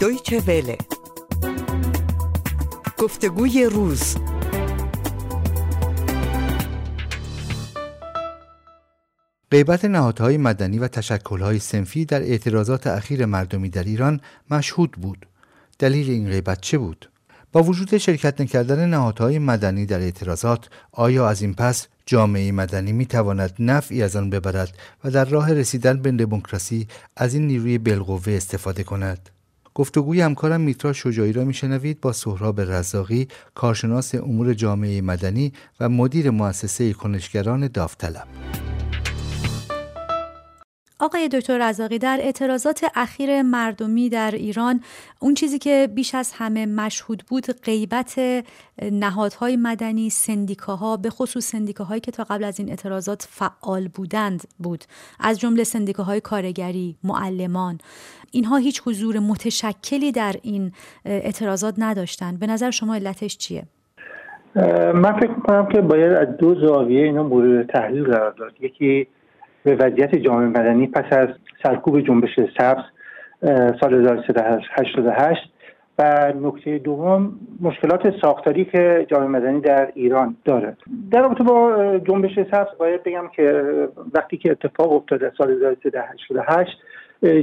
دویچه وله گفتگوی روز غیبت نهادهای مدنی و تشکلهای سنفی در اعتراضات اخیر مردمی در ایران مشهود بود. دلیل این غیبت چه بود؟ با وجود شرکت نکردن نهادهای مدنی در اعتراضات آیا از این پس جامعه مدنی می تواند نفعی از آن ببرد و در راه رسیدن به دموکراسی از این نیروی بالقوه استفاده کند گفتگوی همکارم میترا شجاعی را میشنوید با سهراب رزاقی کارشناس امور جامعه مدنی و مدیر مؤسسه کنشگران داوطلب. آقای دکتر رزاقی در اعتراضات اخیر مردمی در ایران اون چیزی که بیش از همه مشهود بود غیبت نهادهای مدنی سندیکاها به خصوص سندیکاهایی که تا قبل از این اعتراضات فعال بودند بود. از جمله سندیکاهای کارگری معلمان. اینها هیچ حضور متشکلی در این اعتراضات نداشتند. به نظر شما علتش چیه؟ من فکر می‌کنم که باید از دو زاویه اینا مورد تحلیل قرار داد. یکی به وضعیت جامعه مدنی پس از سرکوب جنبش سبز سال 1388 و نکته دوم مشکلات ساختاری که جامعه مدنی در ایران داره. در رابطه با جنبش سبز باید بگم که وقتی که اتفاق افتاد سال 1388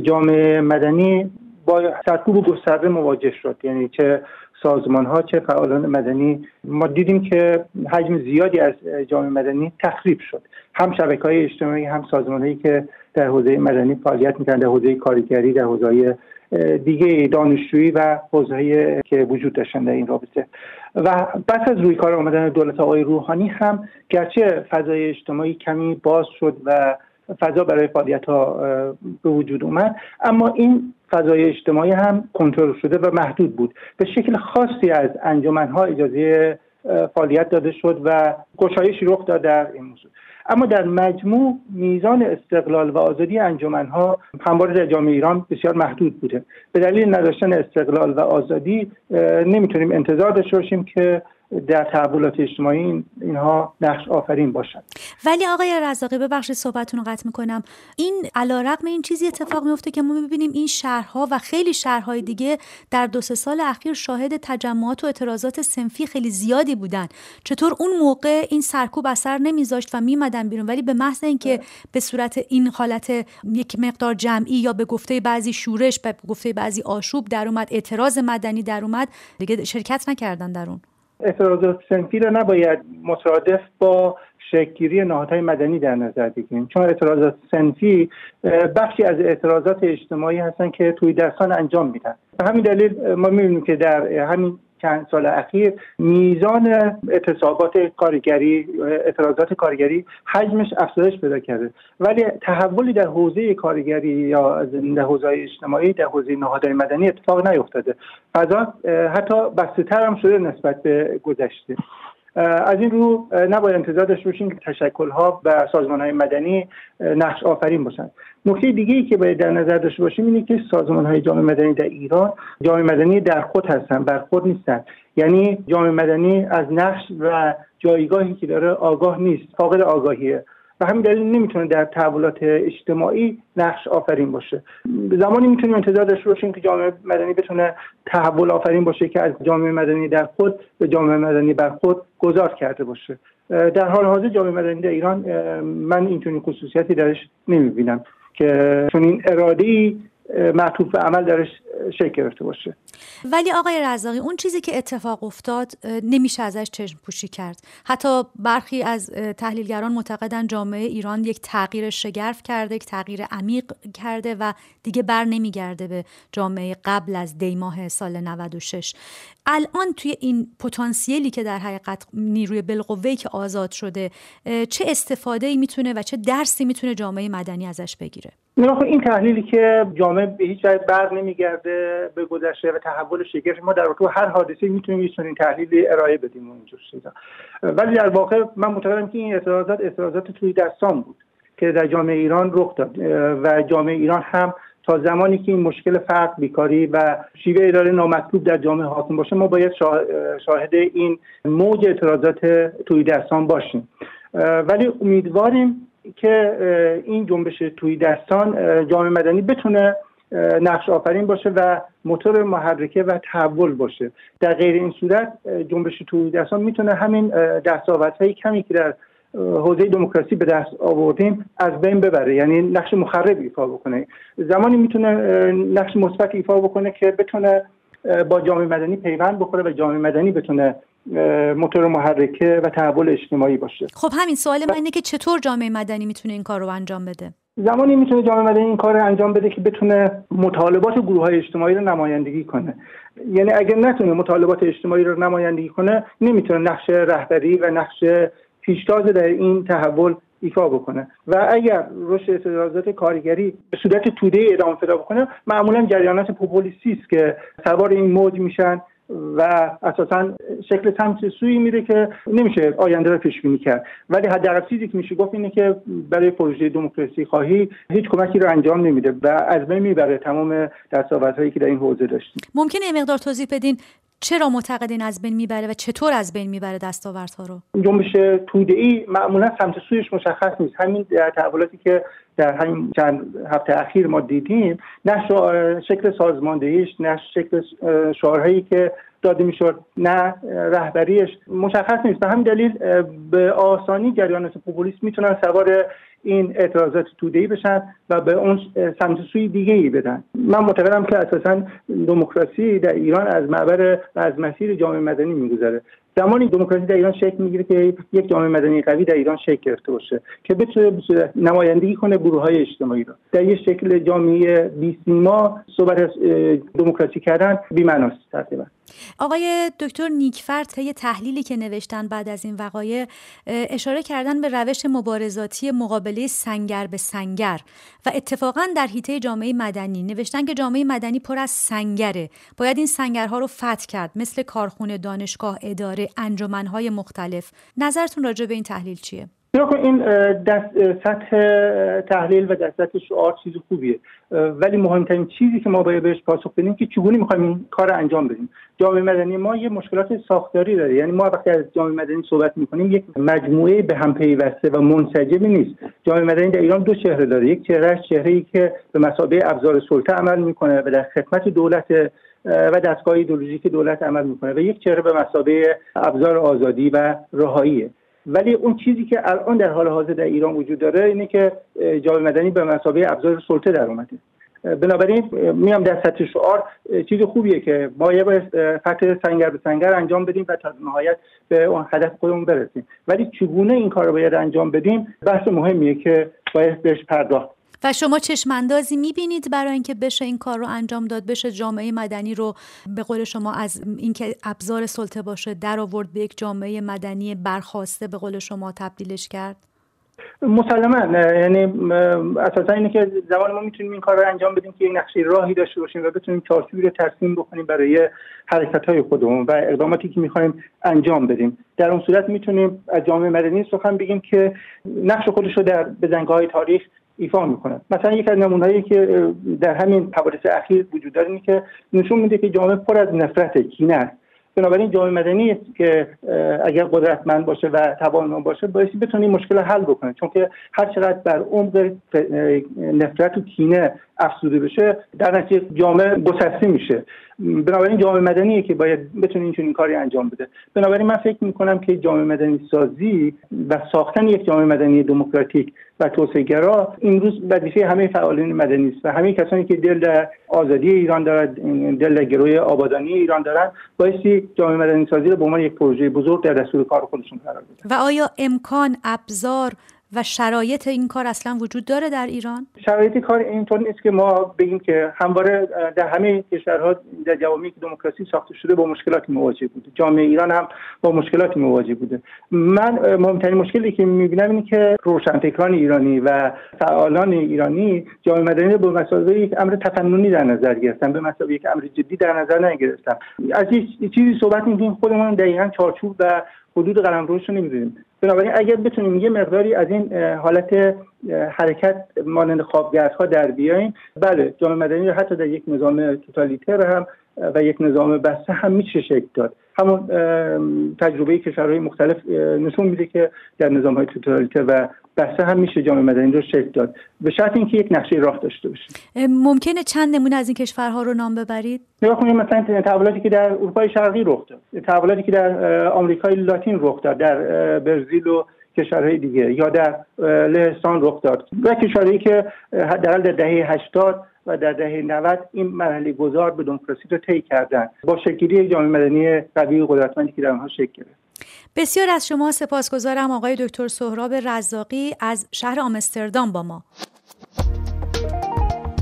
جامعه مدنی با سرکوب گسترده مواجه شد. یعنی چه سازمان ها چه فعالان مدنی ما دیدیم که حجم زیادی از جامعه مدنی تخریب شد. هم شبکه های اجتماعی هم سازمان هایی که در حوزه مدنی فعالیت می‌کنند در حوزه کارگری در حوزه دیگه دانشجویی و حوزه که وجود داشتن در این رابطه. و بعد از روی کار آمدن دولت آقای روحانی هم گرچه فضای اجتماعی کمی باز شد و فضا برای فعالیت ها به وجود اومد. اما این فضای اجتماعی هم کنترل شده و محدود بود. به شکل خاصی از ها اجازه فعالیت داده شد و گشایشی رخ داد در این موضوع. اما در مجموع میزان استقلال و آزادی انجمنها همواره در جامعه ایران بسیار محدود بوده. به دلیل نداشتن استقلال و آزادی نمی‌تونیم انتظار داشته باشیم که در تحولات اجتماعی اینها نقش آفرین باشند ولی آقای رزاقی ببخشید صحبتتون رو قطع می‌کنم. این علیرغم این چیزی اتفاق میفته که ما می‌بینیم این شهرها و خیلی شهرهای دیگه در دو سه سال اخیر شاهد تجمعات و اعتراضات سنفی خیلی زیادی بودن. چطور اون موقع این سرکوب اثر نمیذاشت و میمدن بیرون؟ ولی به محض اینکه به صورت این حالت یک مقدار جمعی یا به گفته بعضی شورش به گفته بعضی آشوب در اومد اعتراض مدنی در اومد دیگه شرکت نکردن در اون. اعتراضات سنفی را نباید مترادف با شکلگیری نهادهای مدنی در نظر بگیریم. چون اعتراضات سنفی بخشی از اعتراضات اجتماعی هستن که توی دستان انجام میدن. به همین دلیل ما می‌بینیم که در همین چند سال اخیر میزان اعتصابات کارگری اعتراضات کارگری حجمش افزایش پیدا کرده. ولی تحولی در حوزه کارگری یا در حوزه اجتماعی در حوزه نهادهای مدنی اتفاق نیفتاده. فضا حتی بسته تر هم شده نسبت به گذشته. از این رو نباید انتظار داشته باشیم که تشکل ها و سازمان های مدنی نقش آفرین باشند. نکته دیگه ای که باید در نظر داشته باشیم اینه که سازمان های جامعه مدنی در ایران جامعه مدنی در خود هستن بر خود نیستن. یعنی جامعه مدنی از نقش و جایگاهی که داره آگاه نیست فاقد آگاهیه. و همین دلیل نمی‌تونه در تحولات اجتماعی نقش آفرین باشه. زمانی می‌تونیم انتظار داشته باشیم که جامعه مدنی بتونه تحول آفرین باشه که از جامعه مدنی در خود به جامعه مدنی بر خود گذار کرده باشه. در حال حاضر جامعه مدنی در ایران من این خصوصیتی درش نمی‌بینم که چون این اراده معطوف به عمل درش شکل گرفته باشه. ولی آقای رزاقی اون چیزی که اتفاق افتاد نمیشه ازش چشم پوشی کرد. حتی برخی از تحلیلگران معتقدن جامعه ایران یک تغییر شگرف کرده یک تغییر عمیق کرده و دیگه بر نمیگرده به جامعه قبل از دیماه سال 96 الان توی این پتانسیلی که در حقیقت نیروی بالقوه‌ای که آزاد شده چه استفاده ای می‌تونه و چه درسی می‌تونه جامعه مدنی ازش بگیره؟ این تحلیلی که جامعه به هیچ جای بر نمیگرده به گذشته تحول شگرف ما در تو هر حادثه می‌تونیم یه چنین تحلیلی ارائه بدیم اینجور چیزا. ولی در واقع من معتقدم که این اعتراضات اعتراضات توی دستان بود که در جامعه ایران رخ داد. و جامعه ایران هم تا زمانی که این مشکل فقر بیکاری و شیوه اداره نامطلوب در جامعه حاکم باشه ما باید شاهد این موج اعتراضات توی دستان باشیم. ولی امیدواریم که این جنبش توی دستان جامعه مدنی بتونه نقش آفرین باشه و موتور محرکه و تحول باشه. در غیر این صورت جنبش توحید اسلام می‌تونه همین دستاوردهای کمی که در حوزه دموکراسی به دست آوردیم از بین ببره. یعنی نقش مخرب ایفا بکنه. زمانی می‌تونه نقش مثبت ایفا بکنه که بتونه با جامعه مدنی پیوند بخوره و جامعه مدنی بتونه موتور محرکه و تحول اجتماعی باشه. خب همین سوال من اینه که چطور جامعه مدنی می‌تونه این کار رو انجام بده؟ زمانی می‌تونه جامعه مدنی این کار رو انجام بده که بتونه مطالبات گروه های اجتماعی رو نمایندگی کنه. یعنی اگر نتونه مطالبات اجتماعی رو نمایندگی کنه نمی‌تونه نقش رهبری و نقش پیشتاز در این تحول ایفا بکنه. و اگر رشد اعتراضات کارگری به صورت توده ادامه پیدا بکنه معمولا جریانات پوپولیستی است که سوار این موج میشن و اساسا شکل سمت سوی میره که نمیشه آینده رو پیش بینی کرد. ولی حداقل چیزی که میشه گفت اینه که برای پروژه دموکراسی خواهی هیچ کمکی رو انجام نمیده و از بین می‌بره تمام دستاوردهایی که در این حوزه داشتیم. ممکنه یه مقدار توضیح بدین چرا معتقدین از بین می‌بره و چطور از بین می‌بره دستاوردها رو؟ جنبش توده ای معمولا سمت سویش مشخص نیست. همین تحولاتی که در همین چند هفته اخیر ما دیدیم نه شکل سازماندهیش نه شکل شعارهایی که داده می‌شد نه رهبریش. مشخص نیست. به همین دلیل به آسانی جریانات پوپولیست می‌تونن سوار این اعتراضات ای بشن و به اون سمت سوی دیگه ای بدن. من معتقدم که اساسا دموکراسی در ایران از معبر و از مسیر جامعه مدنی میگذره. زمانی دموکراسی در ایران شکل می‌گیره که یک جامعه مدنی قوی در ایران شکل گرفته باشه که بتونه نمایندگی کنه گروه های اجتماعی رو در یک شکل جامعه بی سیما صحبت دموکراسی کردن بی‌معناست تقریبا. آقای دکتر نیکفرت یه تحلیلی که نوشتن بعد از این وقایع اشاره کردن به روش مبارزاتی مقابله سنگر به سنگر و اتفاقا در حیطه جامعه مدنی نوشتن که جامعه مدنی پر از سنگره. باید این سنگرها رو فتح کرد مثل کارخونه دانشگاه اداره انجمنهای مختلف. نظرتون راجع به این تحلیل چیه؟ این دست سطح تحلیل و دست شعار چیز خوبیه. ولی مهمترین چیزی که ما باید بهش پاسخ بدیم که چگونه می‌خوایم این کار انجام بدیم. جامعه مدنی ما یه مشکلات ساختاری داره. یعنی ما وقتی از جامعه مدنی صحبت می‌کنیم یک مجموعه به هم پیوسته و منسجمی نیست. جامعه مدنی در ایران دو چهره داره. یک چهره چهره ای که به مسابقه ابزار سلطه عمل می‌کنه و در خدمت دولت و دستگاه ایدولوژیک دولت عمل می‌کنه و یک چهره به مسابقه ابزار آزادی و رهاییه ولی اون چیزی که الان در حال حاضر در ایران وجود داره اینه که جامعه مدنی به مسابقه ابزار سلطه در اومده. بنابراین میام در سطح شعار چیز خوبیه که ما یه فتح سنگر به سنگر انجام بدیم و تا نهایت به اون هدف خودمون برسیم. ولی چگونه این کار رو باید انجام بدیم؟ بحث مهمیه که باید بهش پرداخت و شما چشماندازی می‌بینید برای اینکه بشه این کار رو انجام داد بشه جامعه مدنی رو به قول شما از اینکه ابزار سلطه باشه در آورد به یک جامعه مدنی برخواسته به قول شما تبدیلش کرد؟ مسلما. یعنی اساسا اینه که زمان ما می‌تونیم این کار رو انجام بدیم که یک نقشه راهی داشته باشیم و بتونیم چارچوبی رو ترسیم بکنیم برای حرکت های خودمون و اقداماتی که می‌خوایم انجام بدیم. در اون صورت می‌تونیم از جامعه مدنی سخن بگیم که نقش خودش رو در بزنگاه تاریخ ایفا می‌کنه. مثلا یک از نمونهایی که در همین حوادث اخیر وجود داره که نشون میده که جامعه پر از نفرت کینه است. بنابراین جامعه مدنی که اگر قدرتمند باشه و توانمند باشه بایستی بتونه این مشکل حل بکنه چون که هر چقدر بر عمق نفرت و کینه افزوده بشه در نتیجه جامعه گسسته میشه. بنابراین جامعه مدنیه که باید بتونه این چنین کاری انجام بده. بنابراین من فکر می‌کنم که جامعه مدنی سازی و ساختن یک جامعه مدنی دموکراتیک و توسعه گرا امروز وظیفه همه فعالین مدنی است و همه کسانی که دل در آزادی ایران دارند دل در گروه آبادانی ایران دارند بایستی جامعه مدنی سازی رو به عنوان یک پروژه بزرگ در دستور کار خودشون قرار بدن و آیا امکان ابزار و شرایط این کار اصلا وجود داره در ایران؟ شرایط کار اینطور نیست که ما بگیم که همواره در همه کشورها در جوامعی که دموکراسی ساخته شده با مشکلاتی مواجه بوده. جامعه ایران هم با مشکلاتی مواجه بوده. من مهمترین مشکلی که می‌بینم اینه که روشنفکران ایرانی و فعالان ایرانی جامعه مدنی به مسابقه یک امر تفننی در نظر گرفتن به مسابقه یک امر جدی در نظر نگرفتن. از چیزی صحبت می‌کنیم خودمون دقیقا چارچوب و حدود قلمروش رو نمی‌دونیم. بنابراین اگر بتونیم یه مقداری از این حالت حرکت مانند خوابگردها در بیایم بله جامعه مدنی رو حتی در یک نظام توتالیتر هم و یک نظام بسته هم میشه شکل داد. همون تجربه کشورهای مختلف نشون میده که در نظام های توتالیته و بسته هم میشه جامعه مدنی رو شکل داد. به شرط اینکه یک نقشه راه داشته باشه ممکنه چند نمونه از این کشورها رو نام ببرید؟ نگاه کنید مثلا تحولاتی که در اروپای شرقی رخ داد تحولاتی که در آمریکای لاتین رخ داد در برزیل و کشورهای دیگه یا در لهستان رخ داد. و کشورهایی که در دهه 80 و در دهه 90 این مرحله گذار به دموکراسی رو طی کردن. با شکلی جامعه مدنی قوی و قدرتمندی که در آنها شکل گرفت. بسیار از شما سپاسگزارم آقای دکتر سهراب رزاقی از شهر آمستردام با ما.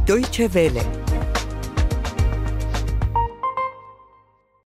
دویچه وله.